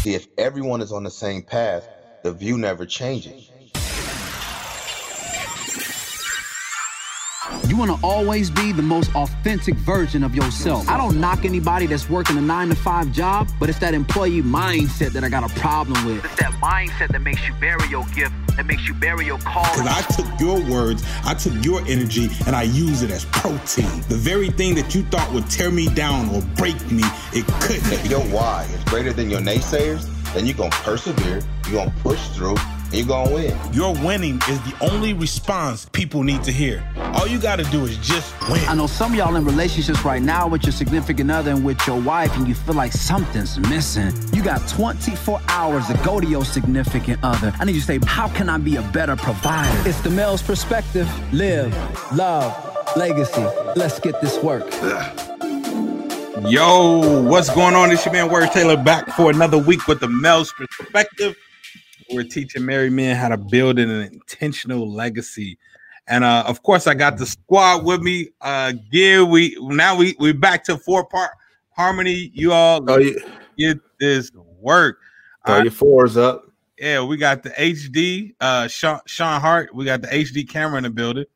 See, if everyone is on the same path, the view never changes. You want to always be the most authentic version of yourself. I don't knock anybody that's working a nine to five job, but it's that employee mindset that I got a problem with. It's that mindset that makes you bury your gift, that makes you bury your call. Because I took your words, I took your energy, and I use it as protein. The very thing that you thought would tear me down or break me, it couldn't. If your why is greater than your naysayers, then you're going to persevere, you're going to push through, and you're going to win. Your winning is the only response people need to hear. All you got to do is just win. I know some of y'all in relationships right now with your significant other and with your wife, and you feel like something's missing. You got 24 hours to go to your significant other. I need you to say, How can I be a better provider? It's the male's perspective. Live, love, legacy. Let's get this work. Yo, what's going on? It's your man Word Taylor back for another week with the Male's perspective. We're teaching married men how to build an intentional legacy. And uh, of course, I got the squad with me. Uh Gear, we now we we back to four part harmony. You all Oh, you, get this work. throw Uh, your fours up. yeah, we got the HD, uh Sean, Sean Hart. We got the HD camera in the building.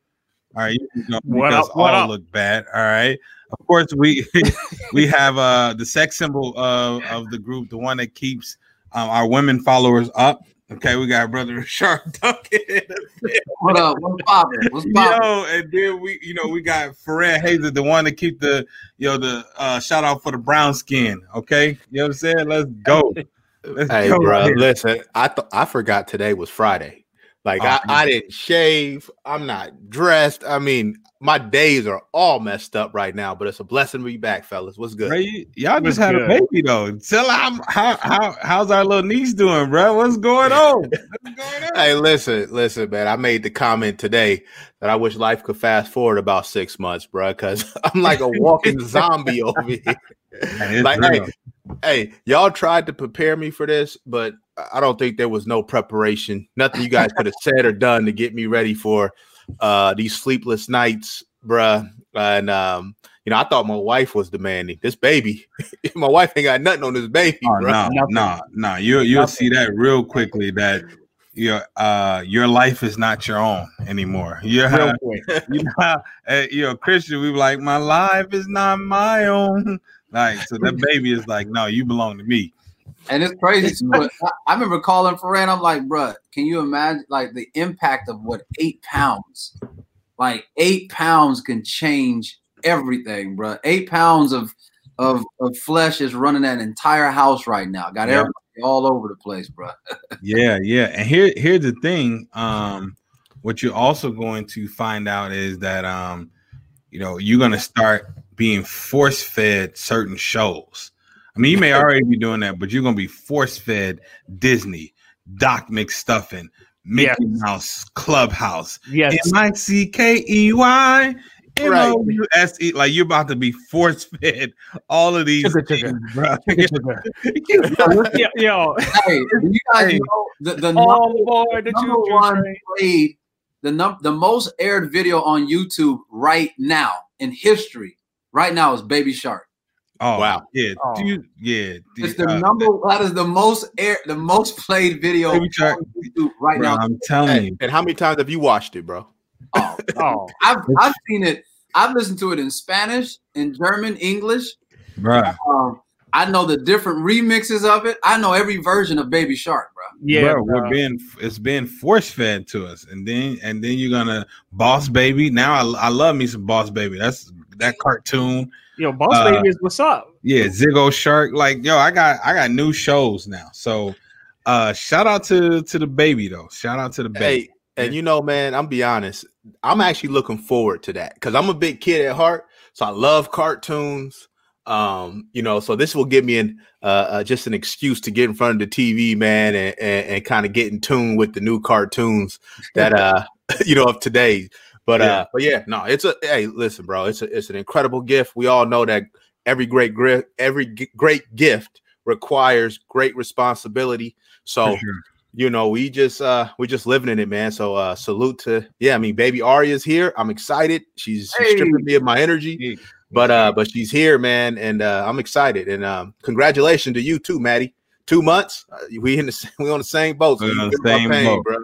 All right, you know, What up, what all up? look bad. All right. Of course, we we have uh the sex symbol of, of the group, the one that keeps um, our women followers up. Okay, we got brother Sharp Duncan. What up? What's poppin'? What's poppin'? Yo, and then we, you know, we got Ferran Hazel, the one to keep the, you know, the uh, shout out for the brown skin. Okay, you know what I'm saying? Let's go. Let's Hey, go. bro, listen. I th- I forgot today was Friday. Like Oh, I, I didn't shave. I'm not dressed. I mean, my days are all messed up right now. But it's a blessing to be back, fellas. What's good? Bro, you, y'all What's just had a baby though. Tell how, how how how's our little niece doing, bro? What's going on? What's going on? Hey, listen, listen, man. I made the comment today that I wish life could fast forward about six months, bro, because I'm like a walking zombie over here. Like, real. hey, hey, y'all tried to prepare me for this, but I don't think there was no preparation. Nothing you guys could have said or done to get me ready for uh these sleepless nights, bruh. And um, you know, I thought my wife was demanding this baby. my wife ain't got nothing on this baby, Oh, no, no, no. You you'll see that real quickly that your uh your life is not your own anymore. You're you know, you're a Christian. We be like, my life is not my own. Like, so that baby is like, no, you belong to me. And it's crazy but I, I remember calling Ferran. I'm like, bruh, can you imagine like the impact of what eight pounds? Like eight pounds can change everything, bruh. Eight pounds of of of flesh is running that entire house right now. Got Yeah. everybody all over the place, bruh. Yeah, yeah. And here here's the thing. Um, what you're also going to find out is that um, you know, you're gonna start being force fed certain shows. I mean, you may already be doing that, but you're gonna be force fed Disney, Doc McStuffin, Mickey Yes. Mouse, Clubhouse, Yes. M I C K E Y. M Right. O U S E, like you're about to be force fed all of these Sugar, sugar. things, bro. yo, yo, Hey, do you guys Hey. know the, the oh, all number, aboard the number choo-choo one played the num- the most aired video on YouTube right now in history right now is Baby Shark. Oh Wow. yeah, Oh. dude, yeah. It's the uh, number that is the most air the most played video on YouTube right bro, now. I'm telling Hey, you. and how many times have you watched it, bro? Oh, Oh, I've I've seen it. I've listened to it in Spanish, in German, English. Bruh, Um, I know the different remixes of it. I know every version of Baby Shark, bro. yeah, bro, we're being it's being force fed to us, and then and then you're gonna boss baby. Now I, I love me some boss baby. That's that cartoon. Yo, boss uh, baby is what's up. Yeah, Ziggo Shark. Like yo, I got I got new shows now. So uh shout out to to the baby though. Shout out to the baby. Hey, and you know, man, I'm be honest. I'm actually looking forward to that because I'm a big kid at heart, so I love cartoons. Um, you know, so this will give me an uh, uh just an excuse to get in front of the TV, man, and and, and kind of get in tune with the new cartoons that uh you know of today. But Yeah. uh, but yeah, no, it's a hey, listen, bro, it's a it's an incredible gift. We all know that every great gift, every g- great gift requires great responsibility. So sure. you know, we just uh we just living in it, man. So uh salute to yeah, I mean baby Aria's here. I'm excited. She's, she's stripping me of my energy, Yeah. but uh but she's here, man, and uh I'm excited. And um congratulations to you too, Maddie. two months. Uh, we in the same, we on the same boat. So the same pain, boat. bro.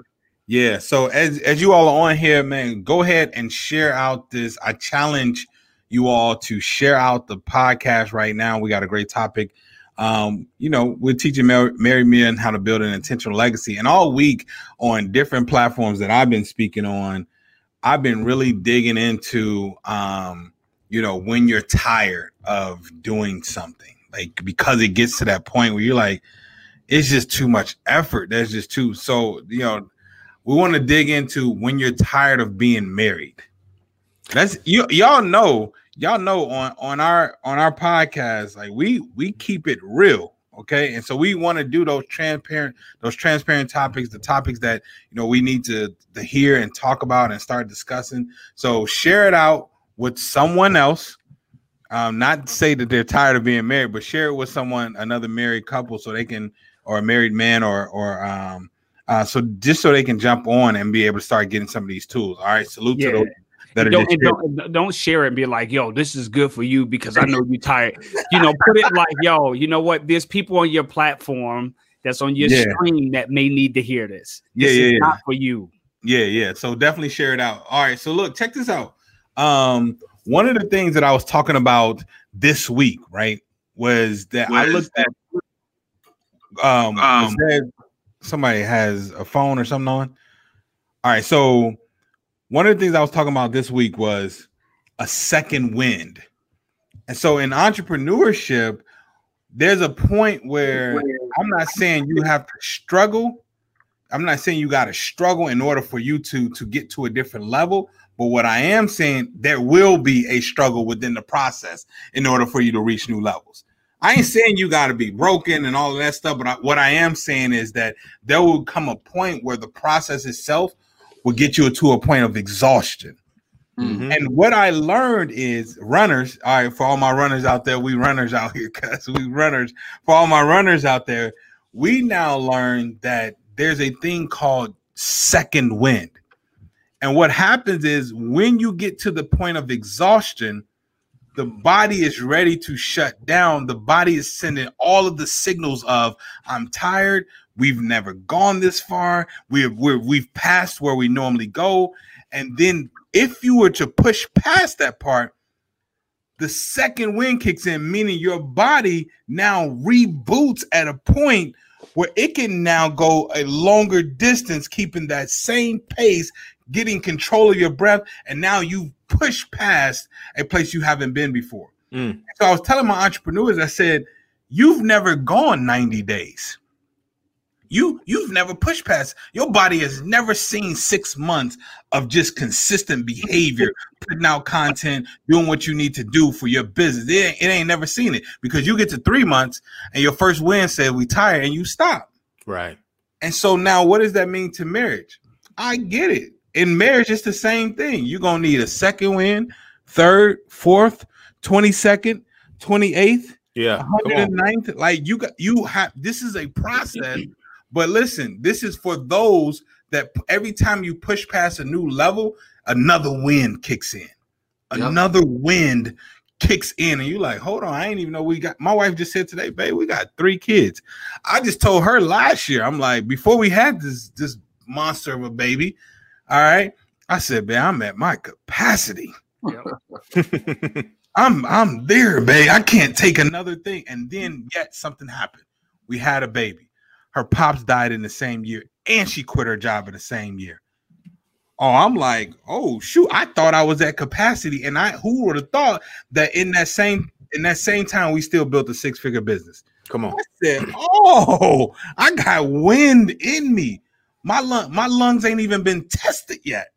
Yeah. So as as you all are on here, man, go ahead and share out this. I challenge you all to share out the podcast right now. We got a great topic. Um, you know, we're teaching mar- married men how to build an intentional legacy, and all week on different platforms that I've been speaking on, I've been really digging into, um, you know, when you're tired of doing something, like because it gets to that point where you're like, it's just too much effort. That's just too so you know we want to dig into when you're tired of being married. That's you y'all know, y'all know on on our on our podcast, like we we keep it real, okay? And so we want to do those transparent those transparent topics, the topics that you know we need to to hear and talk about and start discussing. So share it out with someone else. Um, not say that they're tired of being married, but share it with someone, another married couple, so they can, or a married man, or or um, uh, so just so they can jump on and be able to start getting some of these tools. All right, salute Yeah. to those that are don't, and don't, don't share it and be like, yo, this is good for you because I know you're tired. You know, put it like, yo, you know what? There's people on your platform that's on your Yeah. screen that may need to hear this. Yeah, This yeah, is yeah. not for you. Yeah, yeah. So definitely share it out. All right. So look, check this out. Um, one of the things that I was talking about this week, right, was that I looked at um, Um, said somebody has a phone or something on. All right. So one of the things I was talking about this week was a second wind. And so in entrepreneurship, there's a point where I'm not saying you have to struggle. I'm not saying you got to struggle in order for you to to get to a different level. But what I am saying, there will be a struggle within the process in order for you to reach new levels. I ain't saying you got to be broken and all of that stuff, but I, what I am saying is that there will come a point where the process itself will get you to a point of exhaustion. Mhm. And what I learned is runners. All right, for all my runners out there, we runners out here, cuz we runners. For all my runners out there, we now learn that there's a thing called second wind. And what happens is when you get to the point of exhaustion, the body is ready to shut down. The body is sending all of the signals of I'm tired. We've never gone this far. We've we're, we've passed where we normally go. And then if you were to push past that part, the second wind kicks in, meaning your body now reboots at a point where it can now go a longer distance, keeping that same pace, getting control of your breath, and now you push past a place you haven't been before. Mm. So I was telling my entrepreneurs, I said, You've never gone 90 days. You you've never pushed past your body has never seen six months of just consistent behavior, putting out content, doing what you need to do for your business. It ain't, it ain't never seen it because you get to three months and your first win said we tired and you stop. Right. And so now what does that mean to marriage? I get it. In marriage, it's the same thing. You're gonna need a second win, third, fourth, 22nd, 28th, Yeah. Come on. 109th. Like you got you have this is a process, but listen, this is for those that every time you push past a new level, another wind kicks in. Yep. Another wind kicks in, and you're like, hold on, I ain't even know we got my wife just said today, babe, we got three kids. I just told her last year, I'm like, before we had this this monster of a baby, all right. I said, man, I'm at my capacity. I'm I'm there, babe. I can't take another thing. And then yet something happened. We had a baby. Her pops died in the same year, and she quit her job in the same year. Oh, I'm like, oh shoot! I thought I was at capacity, and I who would have thought that in that same in that same time we still built a six figure business. Come on. I said, oh, I got wind in me. My lung, my lungs ain't even been tested yet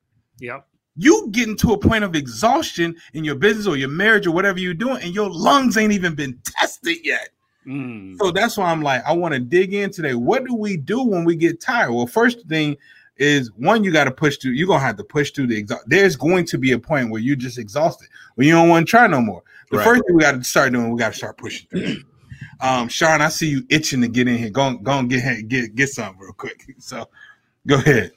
Yep. you getting to a point of exhaustion in your business or your marriage or whatever you're doing, and your lungs ain't even been tested yet. Mm. So that's why I'm like, I want to dig in today. What do we do when we get tired? Well, first thing is one, you got to push through. You're gonna have to push through the exhaust. There's going to be a point where you're just exhausted, when you don't want to try no more. The Right. first thing we got to start doing, we got to start pushing through. um, Sean, I see you itching to get in here. Go, go and get get get something real quick. So, go ahead,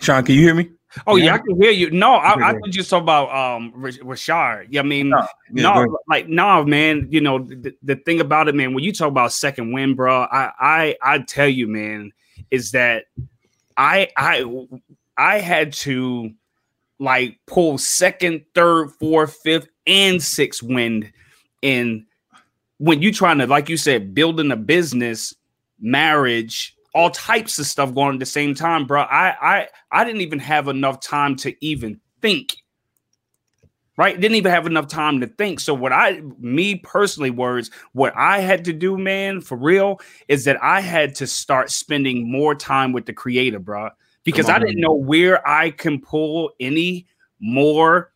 Sean. Can you hear me? Oh yeah, Yeah. I can hear you. No, I, I Okay. was just talking about um Rash- Rashard. Yeah, I mean, No, yeah, no, like no, man. You know the, the thing about it, man. When you talk about second win, bro, I I I tell you, man, is that I I I had to like pull second, third, fourth, fifth, and sixth wind in when you trying to, like you said, building a business, marriage, all types of stuff going at the same time, bro. I I I didn't even have enough time to even think. Right? Didn't even have enough time to think. So what I me personally words, what I had to do, man, for real, is that I had to start spending more time with the creator, bro. Because I didn't know where I can pull any more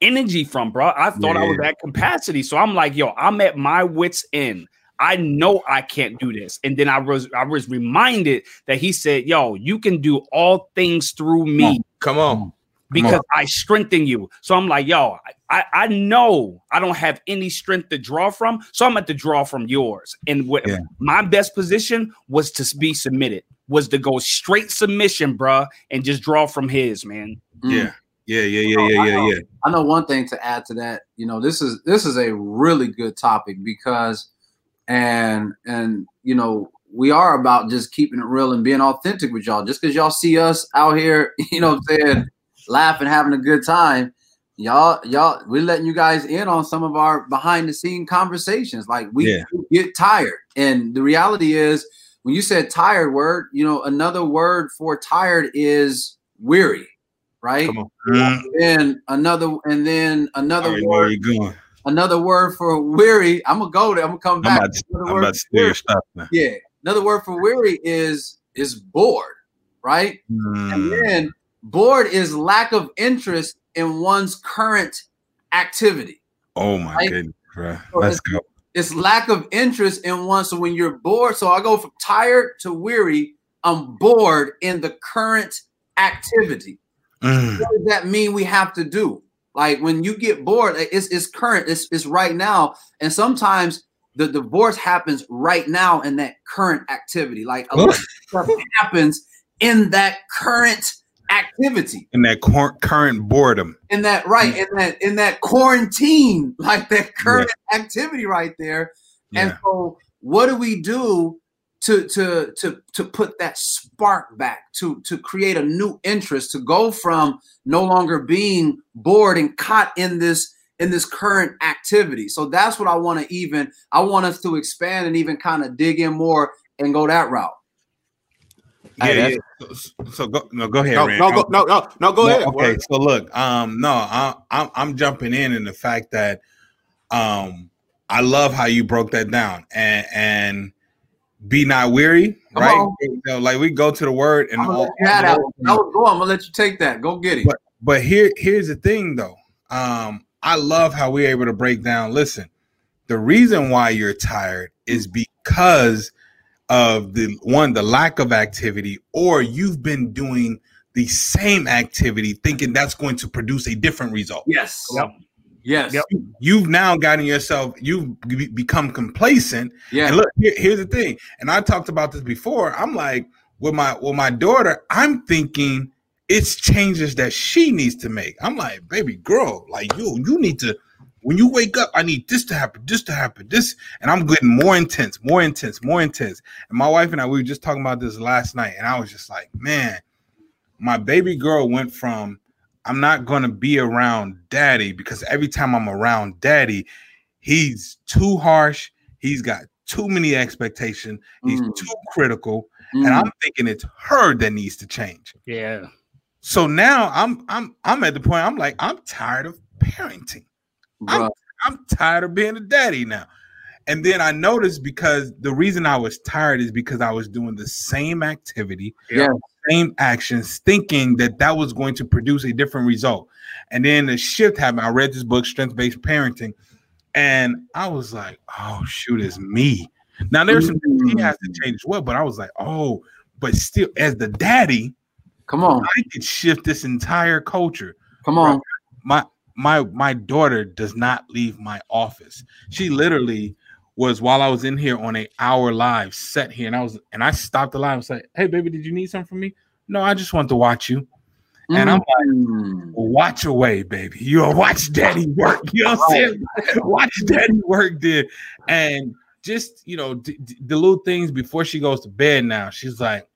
energy from, bro. I thought I was at capacity. So I'm like, yo, I'm at my wits end. I know I can't do this. And then I was I was reminded that he said, yo, you can do all things through me Come on. because I strengthen you. So I'm like, yo, I, I know I don't have any strength to draw from. So I'm at to draw from yours. And what Yeah. my best position was to be submitted, was to go straight submission, bruh, and just draw from his, man. Mm. Yeah. Yeah, yeah, yeah, yeah, yeah, yeah. I know one thing to add to that. You know, this is this is a really good topic because, and and you know, we are about just keeping it real and being authentic with y'all. Just because y'all see us out here, you know, what I'm saying, laughing, having a good time, y'all, y'all, we're letting you guys in on some of our behind the scene conversations. Like we Yeah. get tired, and the reality is, when you said tired word, you know, another word for tired is weary, right? Come on. Mm, then another and then another know where word you going. Another word for weary i'm gonna go there i'm gonna come back Another I'm word about to for steer your weary- stuff yeah another word for weary is is bored right and Mm, then bored is lack of interest in one's current activity oh my Right? goodness, bro. Let's go. it's lack of interest in one so when you're bored so i go from tired to weary i'm bored in the current activity Mm, what does that mean we have to do? Like when you get bored, it's it's current, it's it's right now, and sometimes the divorce happens right now in that current activity. Like a lot of stuff happens in that current activity, in that cor- current boredom. in that right, in that in that quarantine, like that current activity right there. And Yeah. so, what do we do to to to to put that spark back to to create a new interest to go from no longer being bored and caught in this in this current activity? So that's what I want to even I want us to expand and even kind of dig in more and go that route. Yeah, yeah. So, so go no, go ahead, No, Rand. no, go, no, no, no, go No, ahead. Okay, so look, um, no, I, I'm I'm jumping in in the fact that, um, I love how you broke that down and and be not weary, Come right? You know, like we go to the word and I'm gonna all, let you that. one. That was- go I'm gonna let you take that. Go get it. But- but here here's the thing though. Um, I love how we're able to break down. Listen, the reason why you're tired is because of the one, the lack of activity, or you've been doing the same activity thinking that's going to produce a different result. yes. Yep. Yes. Yep. You've now gotten yourself, you've become complacent. Yeah. And look, here- here's the thing. And I talked about this before. I'm like, with my with my daughter, I'm thinking it's changes that she needs to make. I'm like, baby girl, like you, you need to. When you wake up, I need this to happen, this to happen, this, and I'm getting more intense, more intense, more intense. And my wife and I, we were just talking about this last night, and I was just like, man, my baby girl went from I'm not going to be around daddy because every time I'm around daddy, he's too harsh. He's got too many expectations. He's Mm. too critical. Mm. And I'm thinking it's her that needs to change. Yeah. So now I'm I'm I'm at the point I'm like, I'm tired of parenting. I'm, I'm tired of being a daddy now. And then I noticed because the reason I was tired is because I was doing the same activity, Yeah. same actions, thinking that that was going to produce a different result. And then the shift happened. I read this book, Strength Based Parenting, and I was like, oh, shoot, it's me. Now, there's some things he has to mm. change as well, but I was like, oh, but still, as the daddy, Come on. I could shift this entire culture Come on. my my my daughter does not leave my office. She literally was while I was in here on a hour live set here, and I was and I stopped the live and said, "Hey, baby, did you need something from me?" No, I just want to watch you. And I'm like, Mm. watch away, baby. You'll watch daddy work. You know what I'm saying? watch daddy work, dude. And just, you know, d- d- the little things before she goes to bed now, she's like,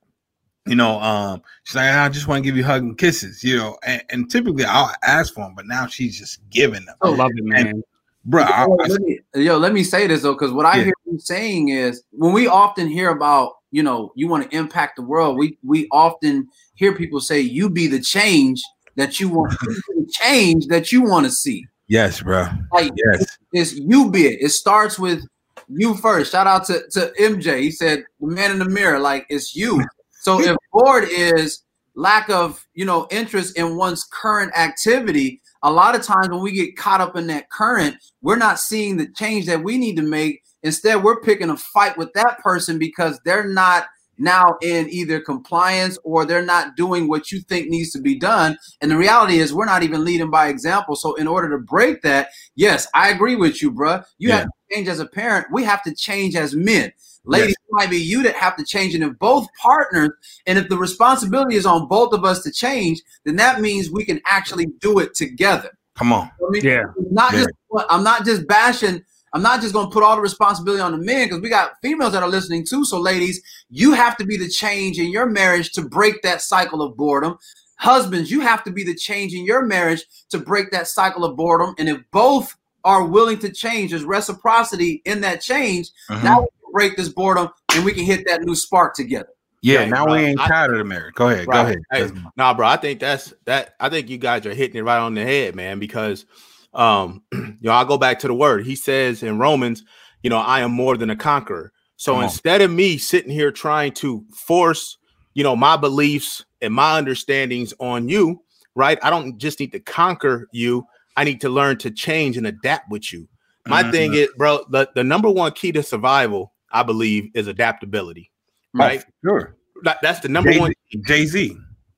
you know, um, she's like, I just want to give you hug and kisses, you know, and, and typically I'll ask for them, but now she's just giving them. I love it, man. Bro, I, Yo, I- let me, yo, let me say this though, because what I Yeah. hear you saying is when we often hear about, you know, you want to impact the world, we we often hear people say, "You be the change that you want, the change that you want to see." yes, bro. Like Yes. it's you be it. It starts with you first. Shout out to, to MJ. He said, the man in the mirror, like it's you. So if bored is lack of, you know, interest in one's current activity, a lot of times when we get caught up in that current, we're not seeing the change that we need to make. Instead, we're picking a fight with that person because they're not now in either compliance or they're not doing what you think needs to be done. And the reality is, we're not even leading by example. So, in order to break that, yes, I agree with you, bruh. You Yeah. have change as a parent. We have to change as men. Ladies, it might be you that have to change. And if both partners, and if the responsibility is on both of us to change, then that means we can actually do it together. Come on. I mean, Yeah. not Yeah. just I'm not just bashing. I'm not just going to put all the responsibility on the men because we got females that are listening too. So, ladies, you have to be the change in your marriage to break that cycle of boredom. Husbands, you have to be the change in your marriage to break that cycle of boredom. And if both are willing to change, there's reciprocity in that change. Mhm. Now we can break this boredom and we can hit that new spark together. yeah, Right, now bro. we ain't I- tired of the marriage. Go ahead. Go ahead. Hey, nah, bro. I think that's that. I think you guys are hitting it right on the head, man. Because, um, you know, I'll go back to the word. He says in Romans, you know, I am more than a conqueror. So Come on. instead of me sitting here trying to force, you know, my beliefs and my understandings on you, right? I don't just need to conquer you. I need to learn to change and adapt with you. My thing Mhm. is, bro, the, the number one key to survival, I believe, is adaptability. Right? Oh, sure. That- that's the number one. Jay Z.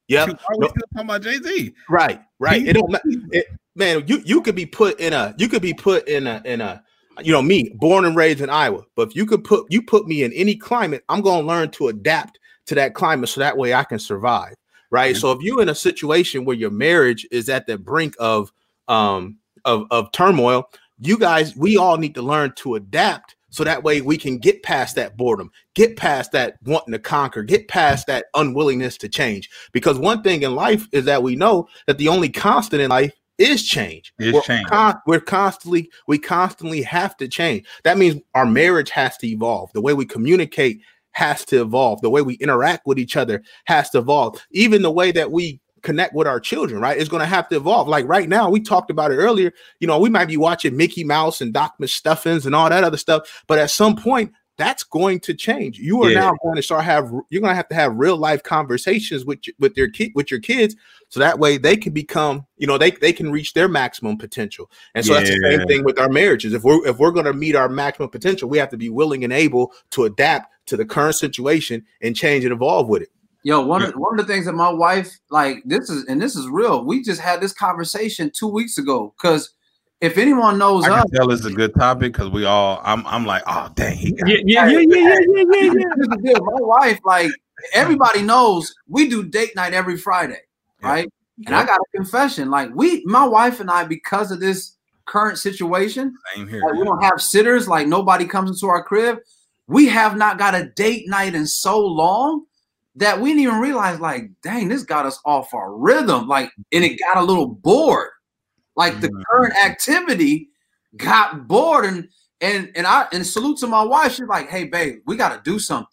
Yeah. No- talking about Jay Z? Right, right. It don't it, man. You you could be put in a you could be put in a in a you know me born and raised in Iowa, but if you could put you put me in any climate, I'm gonna learn to adapt to that climate so that way I can survive. Right. So if you're in a situation where your marriage is at the brink of um of of turmoil, you guys we all need to learn to adapt so that way we can get past that boredom, get past that wanting to conquer, get past that unwillingness to change. Because one thing in life is that we know that the only constant in life is change. Is we're, change. con- we're constantly, we constantly have to change. That means our marriage has to evolve. The way we communicate has to evolve. The way we interact with each other has to evolve. Even the way that we connect with our children, right, It's going to have to evolve. Like right now, we talked about it earlier. You know, we might be watching Mickey Mouse and Doc McStuffins and all that other stuff, but at some point, that's going to change. You are Yeah. now going to start have you're going to have to have real life conversations with your- with their kid with your kids, so that way they can become you know they they can reach their maximum potential. And so that's the same thing with our marriages. If we're if we're going to meet our maximum potential, we have to be willing and able to adapt to the current situation and change and evolve with it. Yo, one of one of the things that my wife like this is and this is real. We just had this conversation two weeks ago because if anyone knows I us, can tell it's a good topic because we all. I'm. I'm like, oh dang, he got Yeah, yeah, yeah, yeah, yeah, yeah, yeah, yeah. Here's the my wife, like everybody knows, we do date night every Friday, Yeah. right? And I got a confession, like we, my wife and I, because of this current situation, same here. like we don't have sitters, like nobody comes into our crib. We have not got a date night in so long that we didn't even realize, like, dang, this got us off our rhythm, like, and it got a little bored. Like the Mhm. current activity got bored, and and and I and salute to my wife. She's like, hey, babe, we got to do something.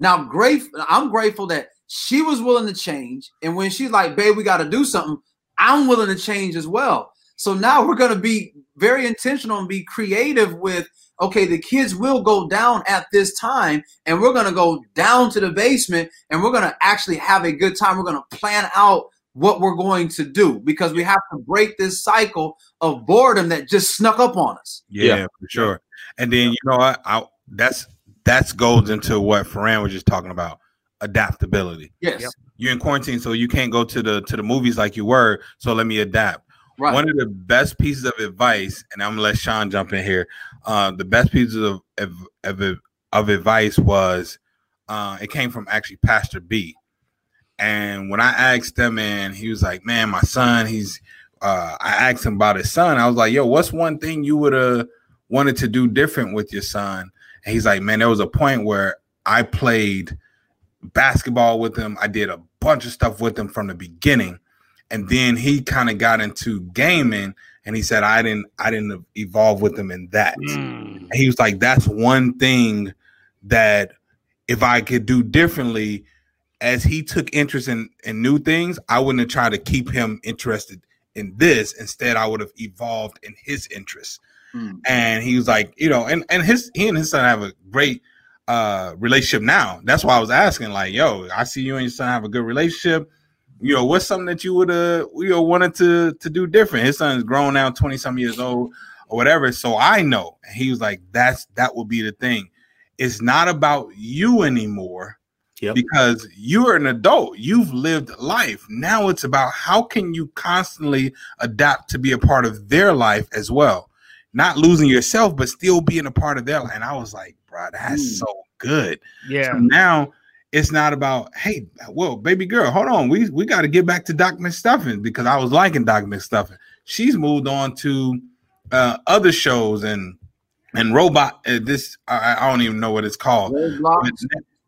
Now, grateful, I'm grateful that she was willing to change, and when she's like, babe, we got to do something, I'm willing to change as well. So now we're going to be very intentional and be creative with okay, the kids will go down at this time, and we're going to go down to the basement and we're going to actually have a good time. We're going to plan out what we're going to do because we have to break this cycle of boredom that just snuck up on us. Yeah, Yeah. for sure. And then you know what? I, that's that's goes into what Ferran was just talking about adaptability. Yes. Yep. You're in quarantine, so you can't go to the to the movies like you were. So let me adapt. Right. One of the best pieces of advice, and I'm gonna let Sean jump in here. Uh, the best pieces of of, of, of advice was uh, it came from actually Pastor B, And when I asked them, and he was like, "Man, my son, he's." Uh, I asked him about his son. I was like, "Yo, what's one thing you would have wanted to do different with your son?" And he's like, "Man, there was a point where I played basketball with him. I did a bunch of stuff with him from the beginning, and then he kind of got into gaming." And he said, "I didn't, I didn't evolve with him in that." Mm. And he was like, "That's one thing that if I could do differently." as he took interest in in new things, I wouldn't have tried to keep him interested in this. Instead, I would have evolved in his interests. Hmm. And he was like, you know, and and his he and his son have a great uh relationship now. That's why I was asking, like, yo, I see you and your son have a good relationship. You know, what's something that you would have you know wanted to to do different? His son's grown now, 20 some years old or whatever. So I know. And he was like, that's that will be the thing. It's not about you anymore Yep. because you're an adult you've lived life now it's about how can you constantly adapt to be a part of their life as well not losing yourself but still being a part of their life and i was like bro that's Mm. so good Yeah. so now it's not about hey well baby girl hold on we we got to get back to doc mcstuffin because i was liking doc mcstuffin she's moved on to uh other shows and and robot uh, this I, I don't even know what it's called Roblox?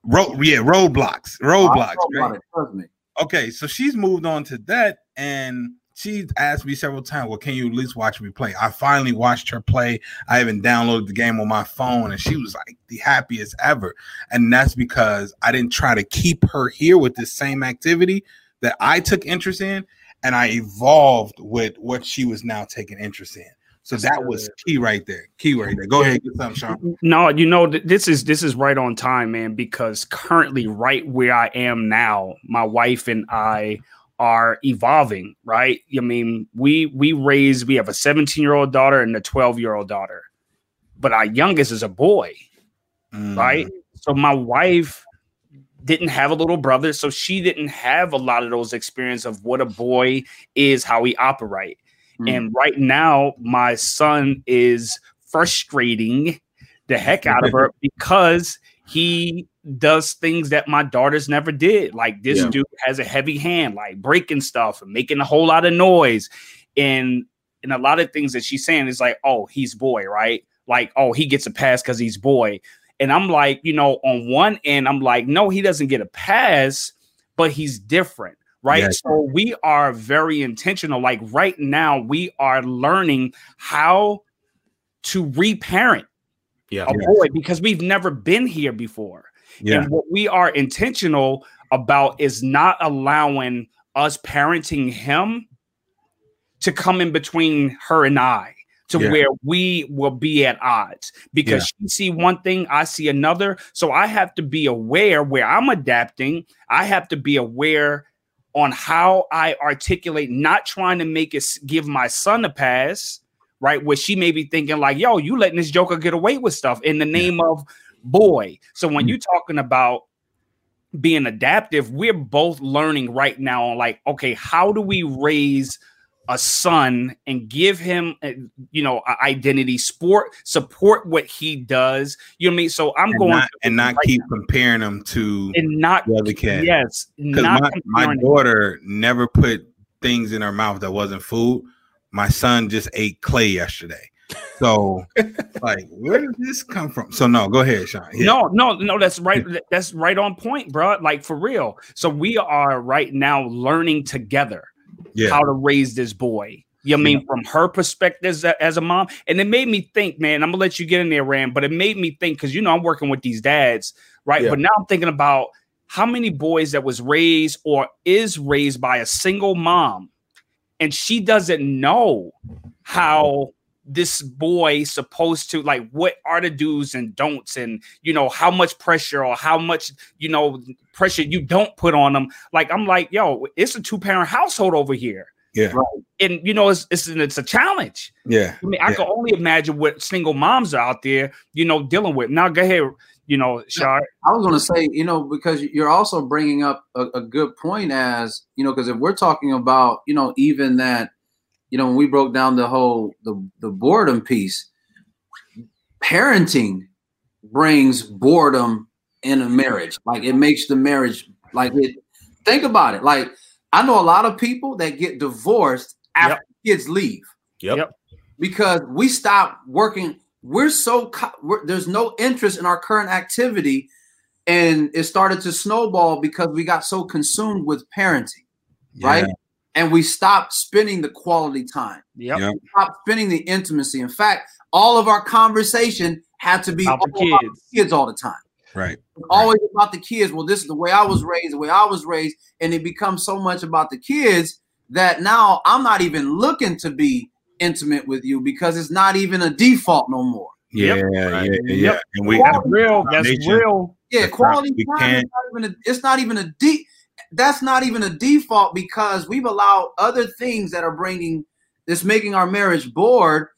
Road, yeah, Roblox, Roblox. Right? it, Okay, so she's moved on to that, and she's asked me several times, "Well, can you at least watch me play?" I finally watched her play. I even downloaded the game on my phone, and she was like the happiest ever. And that's because I didn't try to keep her here with the same activity that I took interest in, and I evolved with what she was now taking interest in. So that was key right there. Key right there. Go ahead, and get something, Sean. No, you know th- this is this is right on time, man. Because currently, right where I am now, my wife and I are evolving. Right? I mean, we we raise we have a 17 year old daughter and a 12 year old daughter, but our youngest is a boy. Mm, Right? So my wife didn't have a little brother, so she didn't have a lot of those experience of what a boy is, how he operate. Mm. And right now, my son is frustrating the heck out of her because he does things that my daughters never did. Like this Yeah. dude has a heavy hand, like breaking stuff and making a whole lot of noise. And and a lot of things that she's saying is like, oh, he's boy, right? Like, oh, he gets a pass because he's boy. And I'm like, you know, on one end, I'm like, no, he doesn't get a pass, but he's different, right? Yes. So we are very intentional. Like right now, we are learning how to reparent Yeah. a boy because we've never been here before. Yeah. And what we are intentional about is not allowing us parenting him to come in between her and I to Yeah. where we will be at odds because she see one thing, I see another. So I have to be aware where I'm adapting. I have to be aware on how I articulate, not trying to make it give my son a pass, right? Where she may be thinking like, "Yo, you letting this joker get away with stuff in the name of boy." So when Mm. you're talking about being adaptive, we're both learning right now on like, okay, how do we raise a son and give him, uh, you know, identity, sport, support what he does. You know what I mean? So I'm and going not, and not right keep comparing them to and not the other kid. yes, Because my, my daughter never put things in her mouth that wasn't food. My son just ate clay yesterday. So, like, where did this come from? So, no, go ahead, Sean. Yeah. No, no, no, that's right. That's right on point, bro. Like for real. So we are right now learning together yeah, how to raise this boy. You know what I mean from her perspective as a, as a mom, and it made me think, man. I'm gonna let you get in there, Ram, but it made me think because you know I'm working with these dads, right? Yeah. But now I'm thinking about how many boys that was raised or is raised by a single mom, and she doesn't know how this boy supposed to like what are the do's and don'ts and you know how much pressure or how much you know pressure you don't put on them like i'm like yo it's a two parent household over here. Yeah. and you know it's it's, it's a challenge. Yeah, i mean i Yeah. can only imagine what single moms are out there you know dealing with. Now go ahead you know Shar. I was going to say, you know, because you're also bringing up a, a good point as, you know, because if we're talking about, you know, even that, you know, when we broke down the whole the the boredom piece, parenting brings boredom in a marriage. Like it makes the marriage like it Think about it. Like I know a lot of people that get divorced after kids leave Yep. Yep. because we stop working. We're so co- we're, there's no interest in our current activity, and it started to snowball because we got so consumed with parenting, right? Yeah. And we stopped spending the quality time, Yep. Yep. stopped spending the intimacy. In fact, all of our conversation had to be About the all about kids. the kids all the time. Right. always about the kids. Well, this is the way I was raised, the way I was raised, and it becomes so much about the kids that now I'm not even looking to be intimate with you because it's not even a default no more. Yeah, Yep. yeah, Right. yeah, yeah. Yep. And we That's real. That's real. Yeah, That's quality not- time is can't- not even a, it's not even a de- that's not even a default because we've allowed other things that are bringing that's making our marriage bored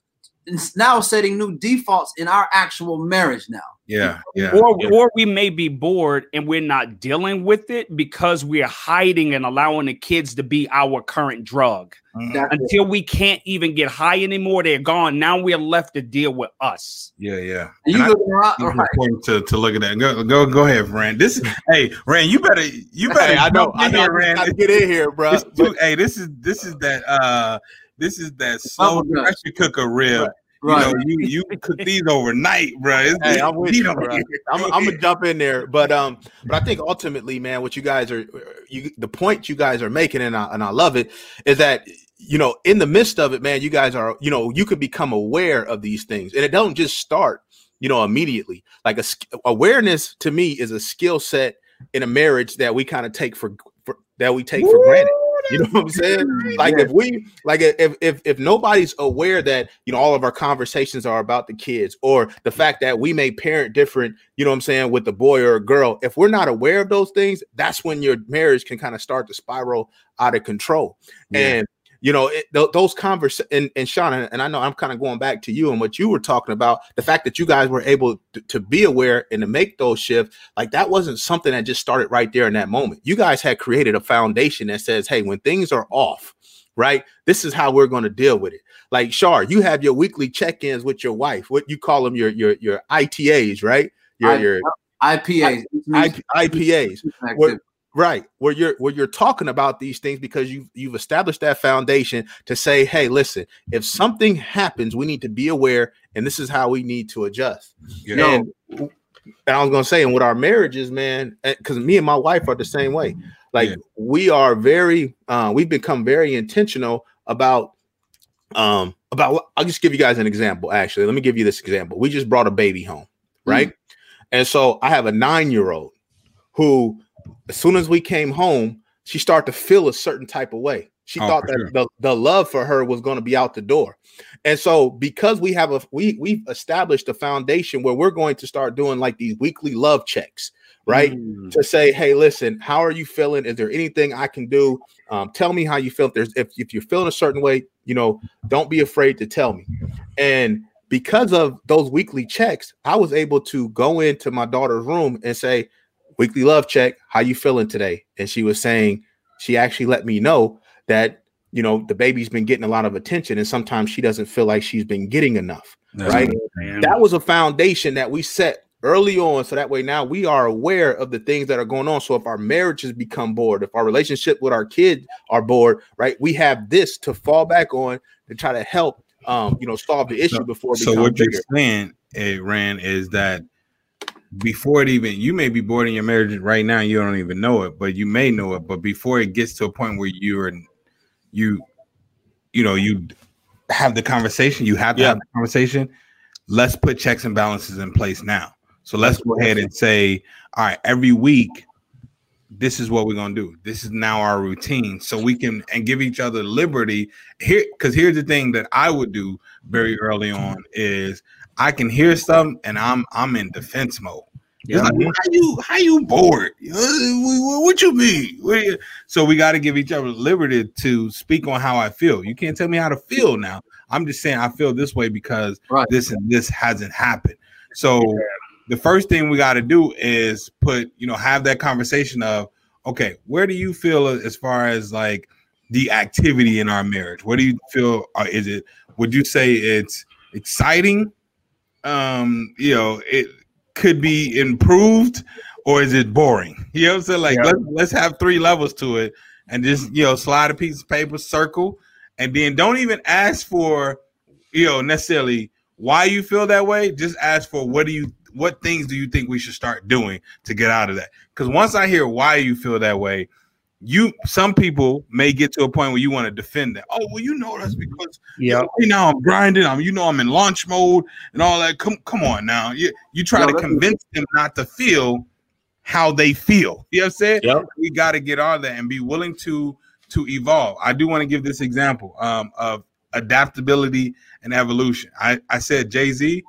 and now setting new defaults in our actual marriage now. Yeah, yeah. Or, or we may be bored and we're not dealing with it because we're hiding and allowing the kids to be our current drug. Mhm. Until we can't even get high anymore, they're gone. Now we're left to deal with us. Yeah, yeah. And And you I looking around, think all it's right. important to, to look at that. Go go go ahead, Rand. This hey Rand, you better you better Hey, I know. I know. here, Rand. got to get in here, bro. This too- hey, this is this is that uh this is that slow Bubble guts. pressure cooker rib. Right. You know, you you cook these overnight, bro. It's, Hey, I'm with you, bro. I'm, I'm gonna jump in there, but um, but I think ultimately, man, what you guys are, you the point you guys are making, and I and I love it, is that you know, in the midst of it, man, you guys are, you know, you could become aware of these things, and it don't just start, you know, immediately. Like a awareness to me is a skill set in a marriage that we kind of take for, for that we take for granted. You know what I'm saying? Like if we like if if if nobody's aware that you know all of our conversations are about the kids or the fact that we may parent different, you know what I'm saying, with the boy or a girl, if we're not aware of those things, that's when your marriage can kind of start to spiral out of control. Yeah. And you know, it, th- those conversations, and, and Sean, and, and I know I'm kind of going back to you and what you were talking about, the fact that you guys were able to, to be aware and to make those shifts, like that wasn't something that just started right there in that moment. You guys had created a foundation that says, hey, when things are off, right, this is how we're going to deal with it. Like Shar, you have your weekly check-ins with your wife, what you call them, your your your ITAs, right? Your I- your IPA. IP, IPAs where, right. Where you're where you're talking about these things because you've you've established that foundation to say hey listen if something happens we need to be aware and this is how we need to adjust. Yeah. and, and i was gonna say and with our marriages man because me and my wife are the same way. Like Yeah. we are very uh we've become very intentional about um about i'll just give you guys an example actually. Let me give you this example. We just brought a baby home right? And so i have a nine year old who as soon as we came home she started to feel a certain type of way she Oh, thought that sure. the, the love for her was going to be out the door and so because we have a we we've established a foundation where we're going to start doing like these weekly love checks right Mm. to say, hey, listen, how are you feeling? Is there anything I can do? Um, tell me how you feel. If there's if, if you're feeling a certain way, you know, don't be afraid to tell me. And because of those weekly checks, I was able to go into my daughter's room and say, weekly love check, how you feeling today? And she was saying, she actually let me know that you know the baby's been getting a lot of attention and sometimes she doesn't feel like she's been getting enough That's right? that was a foundation that we set early on so that way now we are aware of the things that are going on so if our marriages become bored if our relationship with our kids are bored right we have this to fall back on to try to help um you know solve the issue before it So what you're saying, eh, Rand, is that before it even you may be bored in your marriage right now, you don't even know it, but you may know it. But before it gets to a point where you're you you know you have the conversation, you have to Yeah. have the conversation. Let's put checks and balances in place now. So let's go ahead and say, all right, every week, this is what we're gonna do. This is now our routine, so we can and give each other liberty here. Because here's the thing that I would do very early on is I can hear something and I'm I'm in defense mode. It's like, how you how you bored? Uh, What you mean? So we got to give each other liberty to speak on how I feel. You can't tell me how to feel now. I'm just saying I feel this way because Right. this and this hasn't happened. So the first thing we got to do is put you know have that conversation of okay, where do you feel as far as like the activity in our marriage? What do you feel? Uh, is it? Would you say it's exciting? Um, you know, it could be improved, or is it boring? You know what I'm saying? Like Yeah. let's let's have three levels to it and just you know slide a piece of paper, circle, and then don't even ask for you know necessarily why you feel that way. Just ask for what do you what things do you think we should start doing to get out of that? Because once I hear why you feel that way, you some people may get to a point where you want to defend that. Oh well, you know that's because Yeah. right now I'm grinding. I'm you know I'm in launch mode and all that. Come come on now. You you try Yo, to convince them not to feel how they feel. You know what I'm saying? Yep. We got to get all that and be willing to to evolve. I do want to give this example um, of adaptability and evolution. I, I said Jay Z,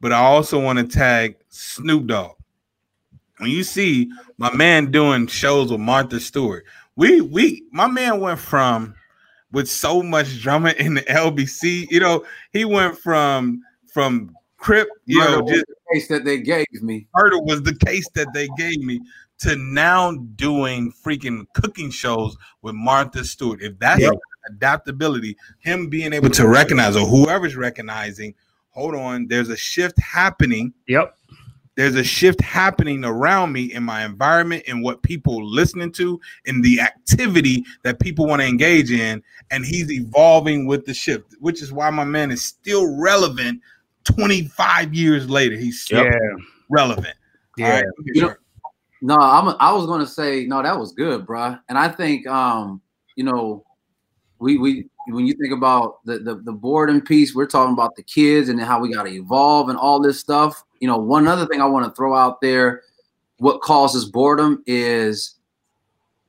but I also want to tag Snoop Dogg. When you see my man doing shows with Martha Stewart, we we my man went from with so much drama in the LBC. You know, he went from from Crip, you know, Murder was just the case that they gave me. murder was the case that they gave me to now doing freaking cooking shows with Martha Stewart. If that's Yep. adaptability, him being able to recognize or whoever's recognizing, hold on, there's a shift happening. Yep. There's a shift happening around me in my environment and what people listening to and the activity that people want to engage in. And he's evolving with the shift, which is why my man is still relevant 25 years later. He's still Yeah. relevant. Yeah. All right, You know- No, I'm. I was gonna say no. That was good, bruh. And I think, um, you know, we we when you think about the the, the boredom piece, we're talking about the kids and how we got to evolve and all this stuff. You know, one other thing I want to throw out there, what causes boredom is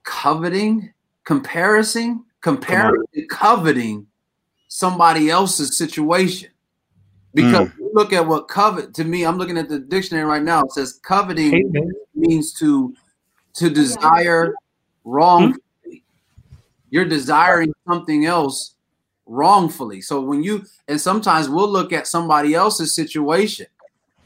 coveting, comparison, comparing, and coveting somebody else's situation. Because you look at what covet to me, I'm looking at the dictionary right now. It says coveting Hey, means to to desire wrongfully. You're desiring something else wrongfully. So when you and sometimes we'll look at somebody else's situation,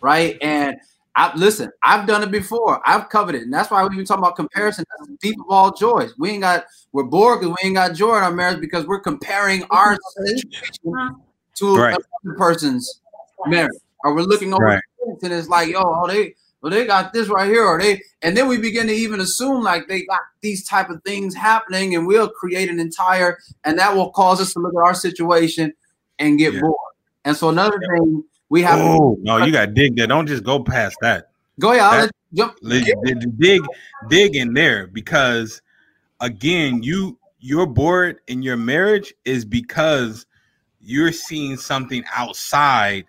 right? And I listen, I've done it before. I've covered it, and that's why we even talk about comparison. That's the deep of all joys. We ain't got we're bored because we ain't got joy in our marriage because we're comparing our situation to Right. another person's marriage, or we're looking over Right. and it's like, yo, oh, they well, they got this right here, or they, and then we begin to even assume like they got these type of things happening, and we'll create an entire, and that will cause us to look at our situation and get Yeah. bored. And so another thing we have Oh no, you got to dig there. Don't just go past that. go ahead, I'll that- let jump. Dig, dig, in there because again, you you're bored in your marriage is because you're seeing something outside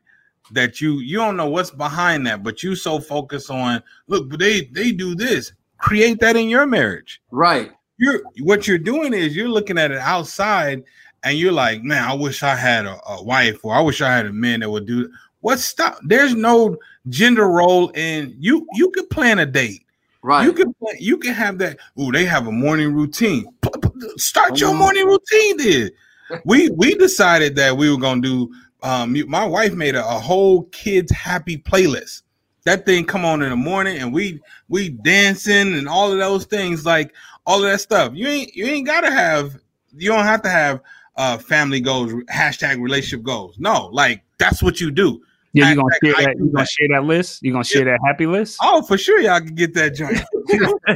that you you don't know what's behind that, but you so focused on look, but they they do this. Create that in your marriage. Right. You're what you're doing is you're looking at it outside and you're like, man, I wish I had a, a wife or I wish I had a man that would do what stop there's no gender role in you you could plan a date Right. you can play, you can have that. Oh, they have a morning routine. Start your morning routine. Then we we decided that we were gonna do. Um, my wife made a, a whole kids happy playlist. That thing come on in the morning, and we we dancing and all of those things, like all of that stuff. You ain't you ain't gotta have. You don't have to have uh family goals hashtag relationship goals. No, like that's what you do. Yeah, I- you gonna I- share I that? do You gonna that. share that list? You gonna share that happy list? Oh, for sure, y'all can get that joint.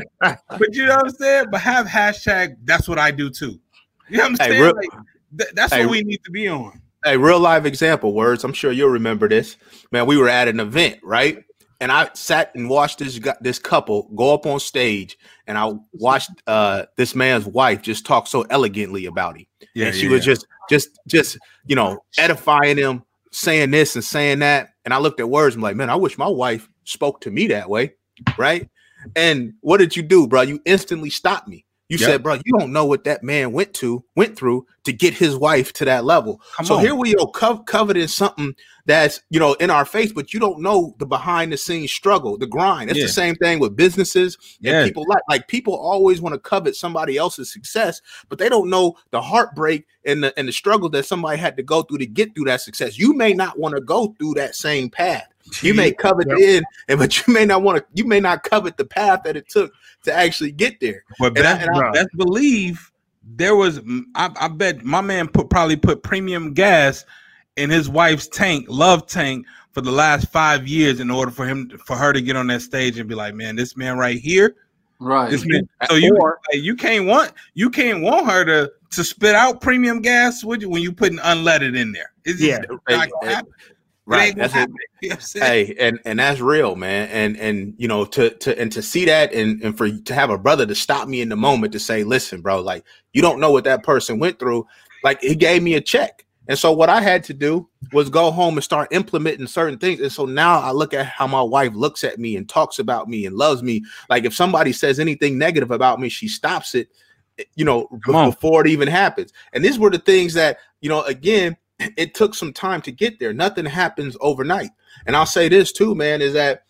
but you know what I'm saying? But have hashtag. That's what I do too. You know what I'm Hey, saying? real- Like, th- that's Hey, what we need to be on. Hey, real live example words. I'm sure you'll remember this. Man, we were at an event, right? And I sat and watched this this couple go up on stage, and I watched uh, this man's wife just talk so elegantly about him. Yeah, and she yeah, was just just just you know edifying him, saying this and saying that. And I looked at words. I'm like, man, I wish my wife spoke to me that way, right? And what did you do, bro? You instantly stopped me. You Yep. said, bro, you don't know what that man went to went through to get his wife to that level. Come so on. here we are co- coveting something that's you know in our face, but you don't know the behind the scenes struggle, the grind. It's Yeah. the same thing with businesses and people like like people always want to covet somebody else's success, but they don't know the heartbreak and the and the struggle that somebody had to go through to get through that success. You may not want to go through that same path. You may covet Yep. the end, and but you may not want to. You may not covet the path that it took to actually get there. But And I- best, and I- best believe there was. I, I bet my man put probably put premium gas in his wife's tank, love tank, for the last five years in order for him for her to get on that stage and be like, man, this man right here, Right. this man. So you like, you can't want you can't want her to to spit out premium gas with you when you putting unleaded in there. It's just Yeah. not Hey, gonna hey, happen. It Right. ain't gonna That's it. You know what I'm saying? hey and and that's real man and and you know to to and to see that and and for to have a brother to stop me in the moment to say listen bro like you don't know what that person went through like he gave me a check and so what i had to do was go home and start implementing certain things and so now i look at how my wife looks at me and talks about me and loves me like if somebody says anything negative about me she stops it eh, you know Come before it even happens and these were the things that you know again it took some time to get there nothing happens overnight and I'll say this too, man, is that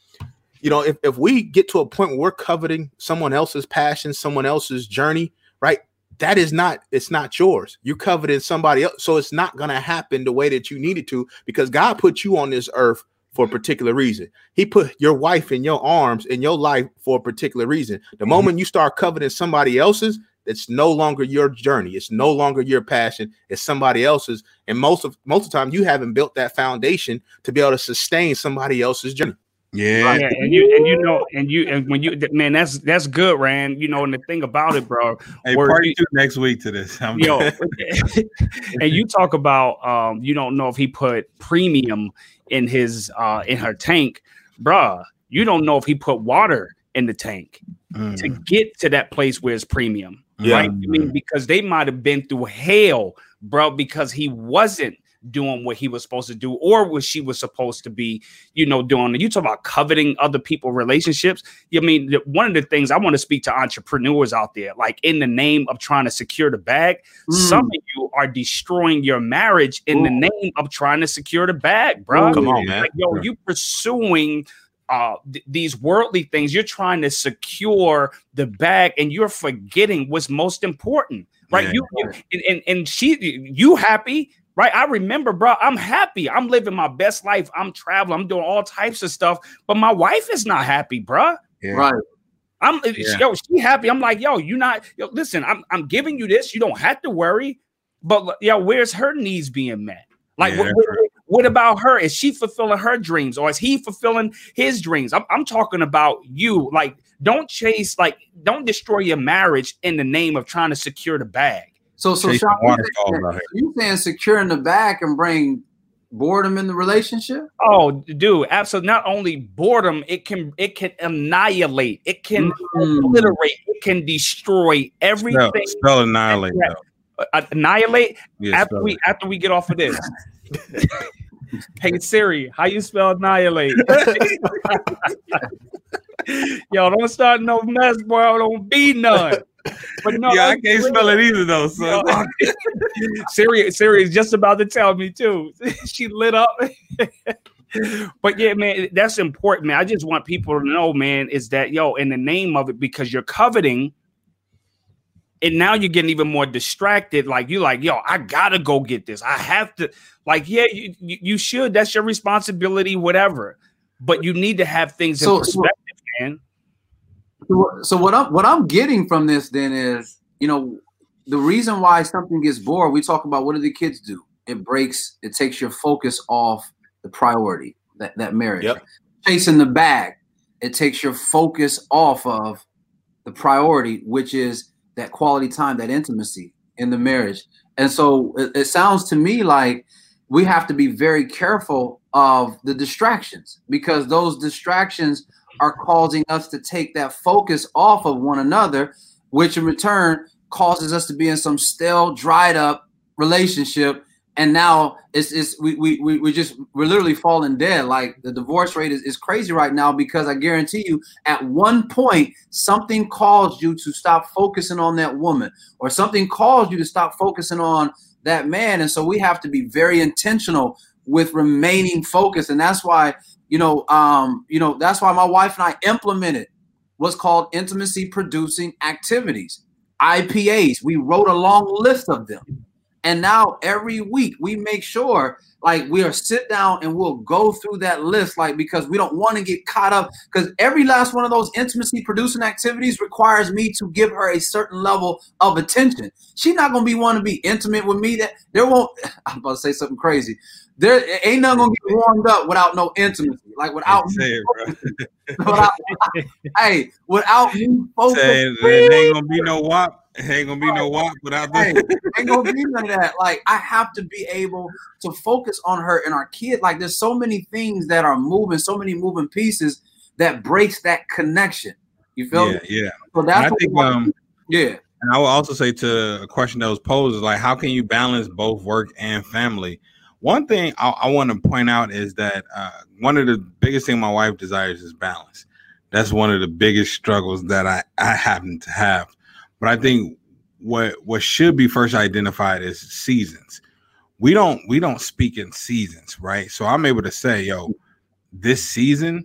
you know, if, if we get to a point where we're coveting someone else's passion, someone else's journey, right? That is not, it's not yours. You're coveting somebody else. So it's not gonna happen the way that you need it to because God put you on this earth for a particular reason. He put your wife in your arms in your life for a particular reason. The mm-hmm. moment you start coveting somebody else's, it's no longer your journey. It's no longer your passion. It's somebody else's. And most of most of the time, you haven't built that foundation to be able to sustain somebody else's journey. yeah. Yeah, and you and you know, and you and when you man, that's that's good, Rand. You know, and the thing about it, bro, Hey, where party you- two next week to this. I'm yo, and you talk about um, you don't know if he put premium in his uh in her tank, bruh. You don't know if he put water in the tank Mm. to get to that place where it's premium, Yeah. right? I mean, because they might have been through hell, bro, because he wasn't doing what he was supposed to do or what she was supposed to be, you know, doing. And you talk about coveting other people relationships. I mean, one of the things I want to speak to entrepreneurs out there, like in the name of trying to secure the bag, mm. some of you are destroying your marriage in the name of trying to secure the bag, bro. Come on, man. Like, yo, you pursuing uh th- these worldly things. You're trying to secure the bag, and you're forgetting what's most important, right? Yeah. You, you and, and and she, you happy, right? I remember, bro. I'm happy. I'm living my best life. I'm traveling. I'm doing all types of stuff, but my wife is not happy, bro. Yeah. Right. I'm Yeah. yo, she happy. I'm like, yo, you not yo, listen, I'm I'm giving you this. You don't have to worry. But yo, where's her needs being met? Like, Yeah, what, that's what- what about her? Is she fulfilling her dreams or is he fulfilling his dreams? I'm, I'm talking about you. Like, don't chase, like, don't destroy your marriage in the name of trying to secure the bag. So, so Sean, you waterfalls saying- out here. you saying securing the back and bring boredom in the relationship? Oh, dude, absolutely. Not only boredom, it can it can annihilate, it can Mm. obliterate, it can destroy everything. spell annihilate. Though. Uh, annihilate Yeah, after we after we get off of this. hey Siri, how you spell annihilate? Yo, don't start no mess, boy. Don't be none. But no, yeah, I can't real. spell it either though. So Yo, Siri, Siri is just about to tell me too. she lit up. but yeah, man, that's important, man. I just want people to know, man, is that yo, in the name of it, because you're coveting, and now you're getting even more distracted. Like you're like, yo, I gotta go get this. I have to, like, yeah, you, you you should. That's your responsibility, whatever. But you need to have things in So- so- perspective, man. So, what- so what I'm what I'm getting from this then is, you know, the reason why something gets bored. We talk about what do the kids do? It breaks. It takes your focus off the priority that that marriage. Yep. Chasing the bag. It takes your focus off of the priority, which is that quality time, that intimacy in the marriage. And so it, it sounds to me like we have to be very careful of the distractions because those distractions are causing us to take that focus off of one another, which in return causes us to be in some stale, dried up relationship. And now it's, it's we, we, we, we just, we're literally falling dead. Like the divorce rate is, is crazy right now because I guarantee you at one point, something caused you to stop focusing on that woman or something caused you to stop focusing on that man. And so we have to be very intentional with remaining focused. And that's why you know, um, you know, that's why my wife and I implemented what's called intimacy producing activities, IPAs. We wrote a long list of them. And now every week we make sure like we are sit down and we'll go through that list, like because we don't want to get caught up. Because every last one of those intimacy producing activities requires me to give her a certain level of attention. She's not gonna be want to be intimate with me. That there won't. I'm about to say something crazy. There ain't nothing gonna get warmed up without no intimacy. Like without, Say it, without hey, without me focusing. It, there ain't gonna be no WAP. Ain't gonna be no walk without Hey, that. ain't gonna be none of that. Like I have to be able to focus on her and our kid. Like there's so many things that are moving, so many moving pieces that breaks that connection. You feel Yeah, me? yeah. So And that's I what think um yeah. And I will also say to a question that was posed is like, how can you balance both work and family? One thing I, I want to point out is that uh, one of the biggest thing my wife desires is balance. That's one of the biggest struggles that I, I happen to have. But I think what what should be first identified is seasons. We don't we don't speak in seasons, right? So I'm able to say, yo, this season,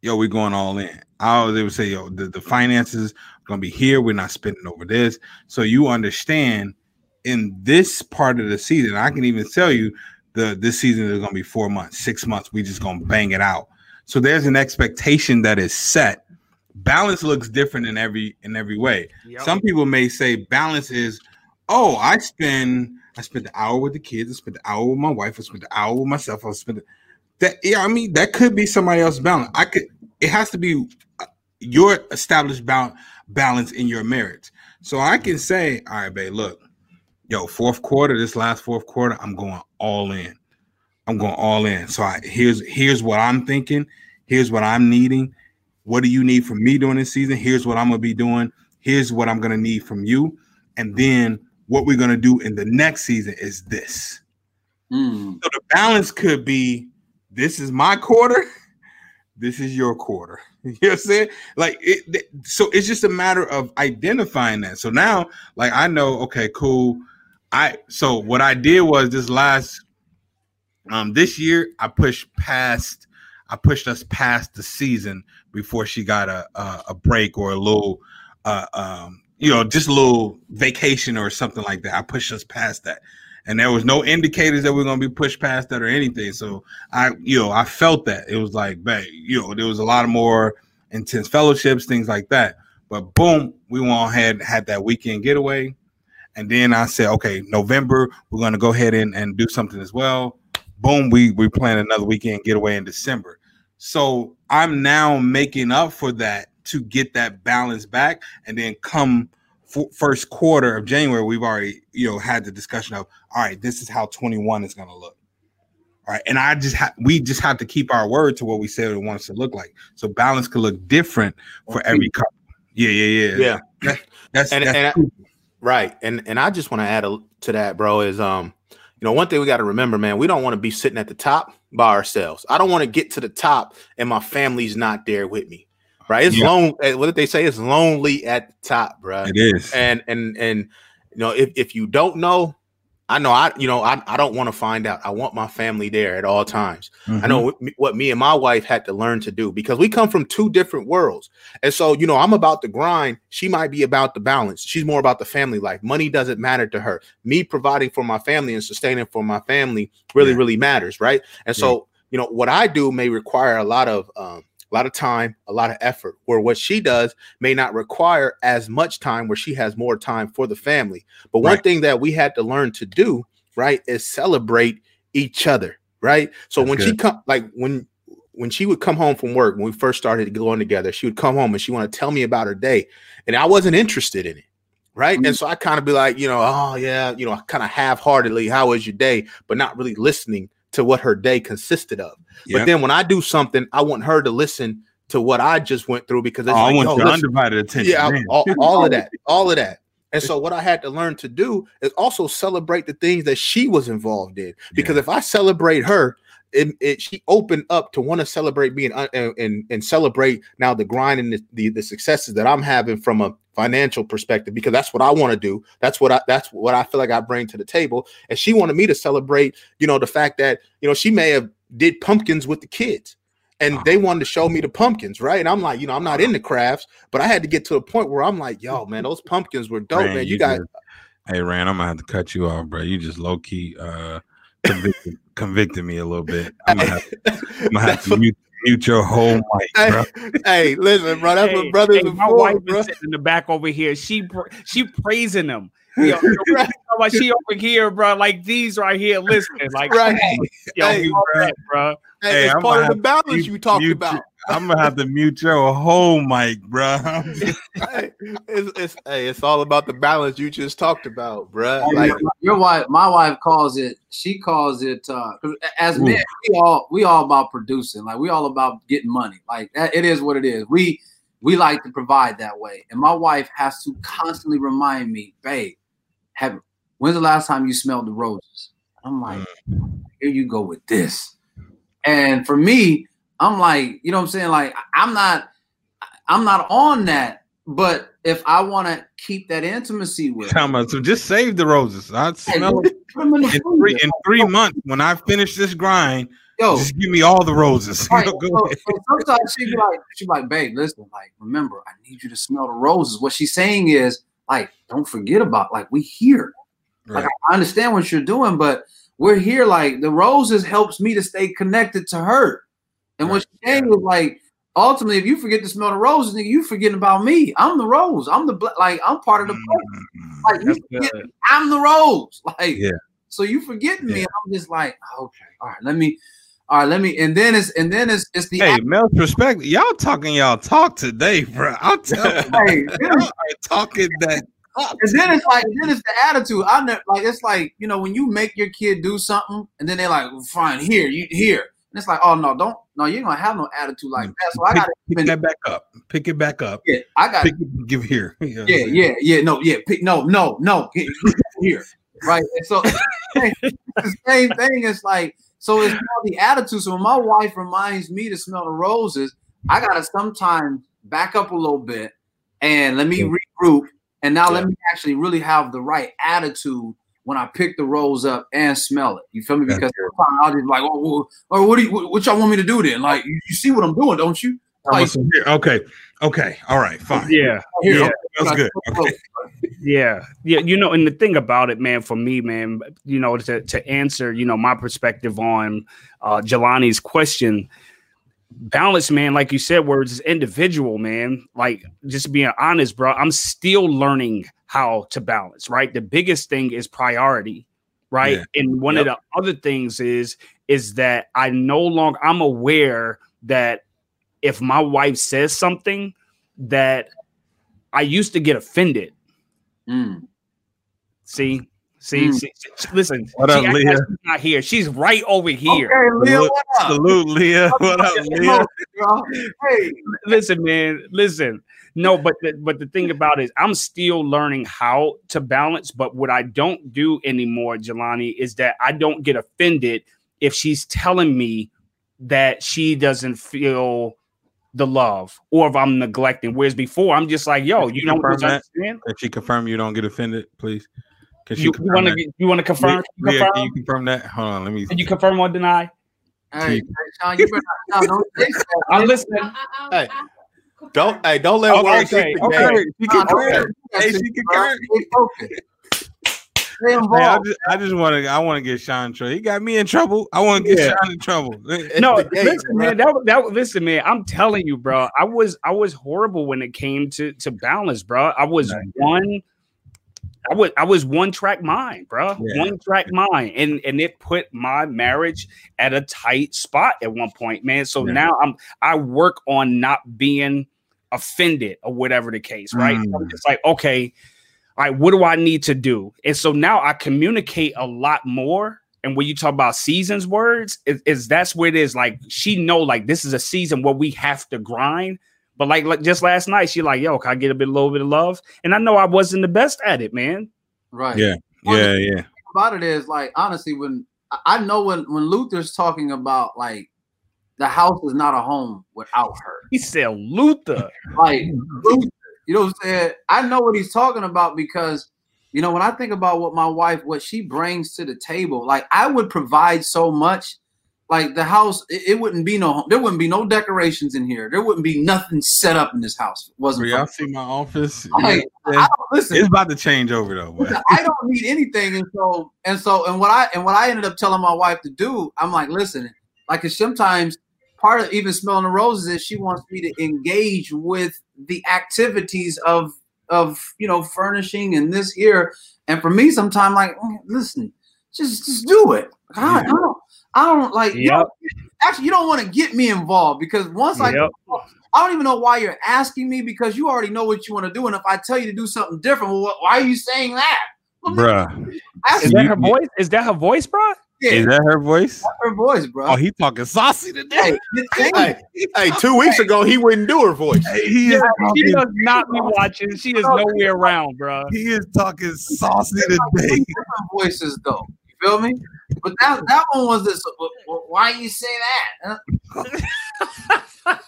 yo, we're going all in. I was able to say, yo, the, the finances gonna be here. We're not spending over this. So you understand in this part of the season, I can even tell you the this season is gonna be four months, six months. We just gonna bang it out. So there's an expectation that is set. Balance looks different in every in every way. Yep. Some people may say balance is, oh, I spend I spent the hour with the kids, I spent the hour with my wife, I spent the hour with myself, I spent that. Yeah, I mean that could be somebody else's balance. I could. It has to be uh, your established balance balance in your marriage. So I can say, all right, babe, look, yo, fourth quarter, this last fourth quarter, I'm going all in. I'm going all in. So I here's here's what I'm thinking. Here's what I'm needing. What do you need from me during this season? Here's what I'm gonna be doing. Here's what I'm gonna need from you. And then what we're gonna do in the next season is this. Mm. So the balance could be this is my quarter, this is your quarter. You know what I'm saying? Like it so it's just a matter of identifying that. So now, like I know, okay, cool. I so what I did was this last um this year I pushed past I pushed us past the season before she got a a, a break or a little uh um you know just a little vacation or something like that. I pushed us past that and there was no indicators that we are gonna be pushed past that or anything. So I, you know, I felt that it was like, man, you know, there was a lot of more intense fellowships, things like that. But boom, we went ahead and had that weekend getaway, and then I said, okay, November we're gonna go ahead and, and do something as well. Boom, we we plan another weekend getaway in December. So I'm now making up for that to get that balance back, and then come f- first quarter of January, we've already you know had the discussion of all right, this is how 21 is going to look. All right, and I just ha- we just have to keep our word to what we said it wants to look like. So balance could look different for every couple. Yeah, yeah, yeah, Yeah. That- that's And- that's and I- Right. And and I just want to add a, to that, bro, is um, you know, one thing we got to remember, man, we don't want to be sitting at the top by ourselves. I don't want to get to the top and my family's not there with me. Right. It's Yeah. lone eh, what did they say? It's lonely at the top, bro. it is. And and and you know, if, if you don't know, I know I you know I, I don't want to find out. I want my family there at all times. I Mm-hmm. know what me- and my wife had to learn to do because we come from two different worlds. And so, you know, I'm about the grind. She might be about the balance. She's more about the family life. Money doesn't matter to her. Me providing for my family and sustaining for my family really, Yeah. really matters, right? And so, you know, what I do may require a lot of um, a lot of time, a lot of effort, where what she does may not require as much time where she has more time for the family. But one Right. thing that we had to learn to do, right, is celebrate each other, right? So That's when she come like when when she would come home from work when we first started going together, she would come home and she want to tell me about her day, and I wasn't interested in it. Right. And mm-hmm. so I kind of be like, you know, oh yeah, you know, kind of half-heartedly, how was your day, but not really listening to what her day consisted of. But then when I do something, I want her to listen to what I just went through because Oh, it's I want yo, your undivided attention. yeah, man. all, all of that, all of that. And so what I had to learn to do is also celebrate the things that she was involved in. Because if I celebrate her, it, it she opened up to want to celebrate me and, uh, and and and celebrate now the grind and the, the the successes that I'm having from a financial perspective because that's what I want to do. That's what I that's what I feel like I bring to the table. And she wanted me to celebrate, you know, the fact that you know she may have did pumpkins with the kids and they wanted to show me the pumpkins, right? And I'm like, you know, I'm not into crafts, but I had to get to a point where I'm like, yo, man, those pumpkins were dope, man. You, got did- Hey Rand, I'm gonna have to cut you off, bro. You just low key uh convicted, convicted me a little bit. I'm gonna have, I'm gonna have to mute, mute your whole mic, bro. Hey, hey, listen, bro. That's Hey, what brothers hey, are my for, wife bro. is sitting in the back over here. She pra- she praising them. Yo, yo, you what? she over here, bro, like these right here, listening, like, Right. yo, Hey, fuck bro. that, bro. Hey, Hey, it's I'm part of the balance mute- you talked mute about. I'm gonna have to mute your whole mic, bro. hey, it's, it's hey, it's all about the balance you just talked about, bro. Like, your wife, my wife calls it. She calls it. uh 'cause As Ooh. men, we all we all about producing. Like we all about getting money. Like that, it is what it is. We we like to provide that way. And my wife has to constantly remind me, babe, have when's the last time you smelled the roses? I'm like, mm. here you go with this. And for me, I'm like, you know what I'm saying? Like, I'm not, I'm not on that. But if I want to keep that intimacy with, on, so just save the roses. I smell put 'em in three in three months when I finish this grind. Yo, Just give me all the roses. Right. Go So, so sometimes she be like, she be like, babe, listen, like, remember, I need you to smell the roses. What she's saying is, like, don't forget about, like, we here. Like, I understand what you're doing, but we're here. Like, the roses helps me to stay connected to her. And what Right. she's saying is, like, ultimately, if you forget to smell the roses, then you forgetting about me. I'm the rose. I'm the bla- like, I'm part of the. Mm, Like, you forget. I'm the rose. Like, Yeah. so you forgetting me. I'm just like, okay, all right, let me, all right, let me, and then it's, and then it's, it's the Hey, Male's perspective. Y'all talking y'all talk today, bro. I'll tell you. Hey, Y'all talking that. and then it's like, then it's the attitude. I never like it's like you know when you make your kid do something, and then they're like, "Fine, here, you here." And it's like, "Oh no, don't no, you gonna have no attitude like mm, that." So I gotta pick that back up. Pick it back up. yeah, I got, to give here. You know what I'm yeah, yeah, yeah, no, yeah, pick, no, no, no, here, right? And so the same thing. It's like so it's all the attitude. So when my wife reminds me to smell the roses, I gotta sometimes back up a little bit and let me regroup. And now let me actually really have the right attitude when I pick the rose up and smell it. You feel me? Because sometimes I'll just like, oh, well, or what do you, what, what y'all want me to do then? Like, you, you see what I'm doing, don't you? Like, okay. Okay. All right. Fine. Yeah, here, yeah. That's good. Okay. Yeah, yeah, you know, and the thing about it, man, for me, man, you know, to to answer, you know, my perspective on uh Jelani's question, balance, man, like you said, where it's individual, man. Like just being honest, bro, I'm still learning how to balance, right? The biggest thing is priority, right? Yeah. And one of the other things is is that I no longer I'm aware that if my wife says something that I used to get offended. Mm. See, see, Mm. see, see- listen. What she up, act Leah? she's not here. She's right over here. Okay, Leah, Salute, what up? salute, Leah. What up, Leah? Hey, Listen, man. Listen. No, but the, but the thing about it is, I'm still learning how to balance. But what I don't do anymore, Jelani, is that I don't get offended if she's telling me that she doesn't feel the love or if I'm neglecting. Whereas before, I'm just like, yo, Can you you don't confirm that? understand. Can she confirm you don't get offended, please? Because You want that? to you want to confirm? Leah, confirm? can you confirm that? Hold on, let me. Can you confirm or deny? hey, hey, Sean, you better no, don't. I'm listening. Hey, don't hey, don't let Okay, words okay, get the okay. she Nah, confirmed. don't- Hey, she it, concurred. bro. Stay focused. Stay Hey, I just, I just want to, I want to get Sean in trouble. He got me in trouble. I want to get Yeah. Sean in trouble. No, the listen, bro. man. That, that listen, man. I'm telling you, bro. I was I was horrible when it came to to balance, bro. I was one. I was I was one track mind, bro. Yeah. One track mind, and and it put my marriage at a tight spot at one point, man. So Yeah. now I'm I work on not being offended or whatever the case, right? Mm. I'm just like, okay, all right, what do I need to do? And so now I communicate a lot more. And when you talk about seasons words, is, is that's where it is like she know like this is a season where we have to grind. But like, like just last night, she like, yo, can I get a bit a little bit of love? And I know I wasn't the best at it, man. Right. Yeah, yeah, yeah. about it is like honestly when I- I know when when Luther's talking about like the house is not a home without her. He said Luther. Like Luther, you know what I'm saying? I know what he's talking about because you know when I think about what my wife what she brings to the table, like I would provide so much like the house, it, it wouldn't be no, there wouldn't be no decorations in here. There wouldn't be nothing set up in this house. It wasn't. y'all see my office? Like, don't, listen, it's about to change over though. But I don't need anything, and so and so and what I and what I ended up telling my wife to do, I'm like, listen, like 'cause sometimes part of even smelling the roses is she wants me to engage with the activities of of you know furnishing and this here, and for me, sometimes like, mm, listen, just just do it. I, I don't, I don't like. you Yep. don't- actually, you don't want to get me involved because once I Yep. I don't even know why you're asking me because you already know what you want to do. And if I tell you to do something different, well, why are you saying that? Well, bruh, Is that her voice? Is that her voice, bro? Yeah, is that her voice? her voice, bro. Oh, he talking saucy today. hey, hey, hey, two weeks ago he wouldn't do her voice. He is She does not be watching. She is nowhere around, bro. he is talking saucy today. different voices though. You feel me? But that that one was this. wh- wh- Why you say that? Huh?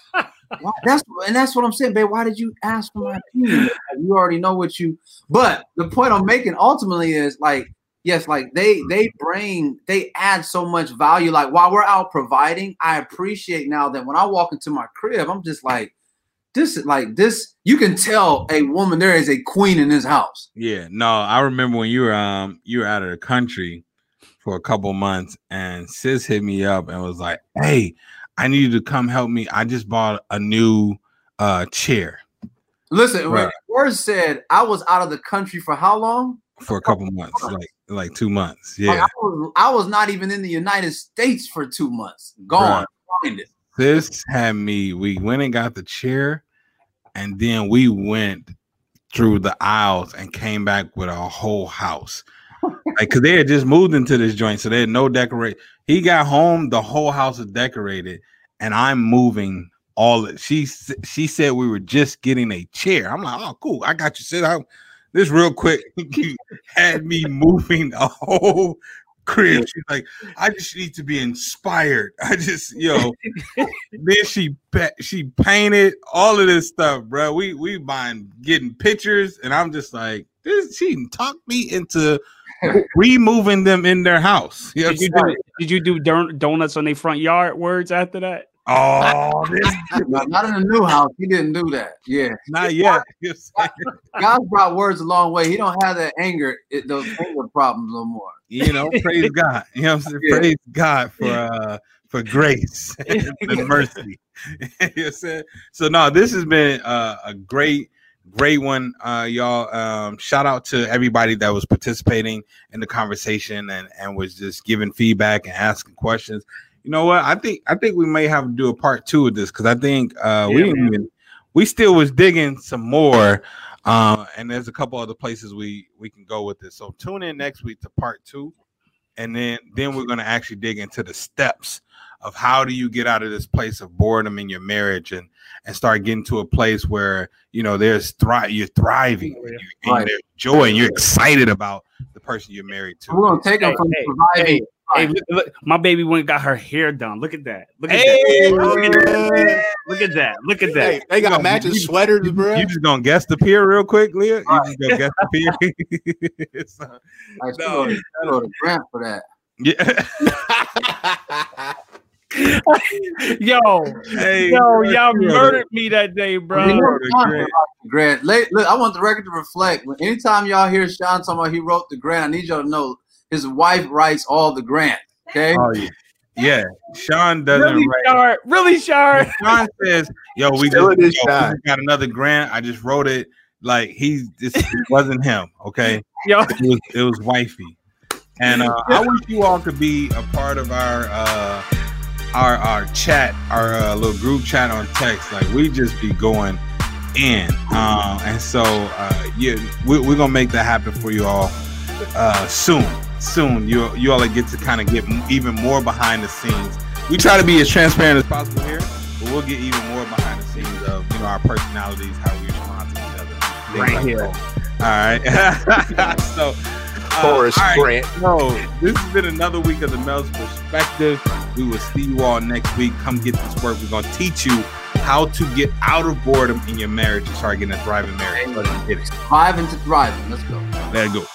Why- that's and that's what I'm saying, babe. Why did you ask for my opinion? You already know what you. But the point I'm making ultimately is like, yes, like they they bring they add so much value. Like while we're out providing, I appreciate now that when I walk into my crib, I'm just like, this is like this. You can tell a woman there is a queen in this house. Yeah, no, I remember when you were um you were out of the country for a couple months, and sis hit me up and was like, "Hey, I need you to come help me. I just bought a new uh chair Listen, when Right. words said I was out of the country for how long? for a couple months, like like two months. Like, Yeah, I, was, I was not even in the United States for two months. Gone. It. this had me. We went and got the chair, and then we went through the aisles and came back with a whole house. Like, cause they had just moved into this joint, so they had no decorate. He got home, the whole house was decorated, and I'm moving all. It. She she said we were just getting a chair. I'm like, oh, cool, I got you. Sit down. This real quick had me moving a whole crib. She's like, I just need to be inspired. I just, yo. then she she painted all of this stuff, bro. We we buying getting pictures, and I'm just like, this. She talked me into removing them in their house. You know Did you do, did you do donuts on their front yard words after that? Oh, this, Not, not in the new house. He didn't do that. Yeah. not yet. You know what I'm saying? God brought words a long way. He don't have that anger, it, those anger problems no more. you know, praise God. You know what I'm saying? Yeah. Praise God for uh for grace and mercy. you know what I'm saying? So no, this has been uh, a great, great one. Uh y'all um shout out to everybody that was participating in the conversation and and was just giving feedback and asking questions. You know what? I think I think we may have to do a part two of this because I think uh we didn't even we still was digging some more uh, and there's a couple other places we we can go with this. So tune in next week to part two, and then then we're gonna actually dig into the steps of how do you get out of this place of boredom in your marriage and and start getting to a place where you know there's thrive you're thriving and, you, and Right. there's joy and you're excited about the person you're married to. We're gonna take him Hey, from hey, surviving. Hey, look, look, my baby went got her hair done. Look at that. Look at Hey, that. Look at that. Look at that. Look at that. Hey, they got matching sweaters, bro. You just gonna guess the peer real quick, Leah? You just gonna guess the peer? So, Like, she No. go to- she Grant for that. yeah. Yo, Hey, yo, bro, y'all murdered me that day, bro. You know, Grant. wrote the Grant. Look, look, I want the record to reflect. Anytime y'all hear Sean talking about he wrote the grant, I need y'all to know his wife writes all the grant. Okay. Oh yeah, yeah. Sean doesn't Really write. sharp. Really sharp. Sean says, "Yo, we just, yo, we just got another grant. I just wrote it. Like he, this it wasn't him. Okay, Yo, it was it was wifey. And uh, I wish you all could be a part of our uh, our our chat, our uh, little group chat on text. Like we just be going in, uh, and so uh, yeah, we, we're gonna make that happen for you all uh, soon. Soon, you you all get to kind of get even more behind the scenes. We try to be as transparent as possible here, but we'll get even more behind the scenes of you know our personalities, how we respond to each other. Right like here. that. All right. so, uh, Forrest all right. Grant. No, this has been another week of the Male's Perspective. We will see you all next week. Come get this work. We're gonna teach you how to get out of boredom in your marriage and start getting a thriving marriage. Let's get it. Surviving to thriving. Let's go. Let it go.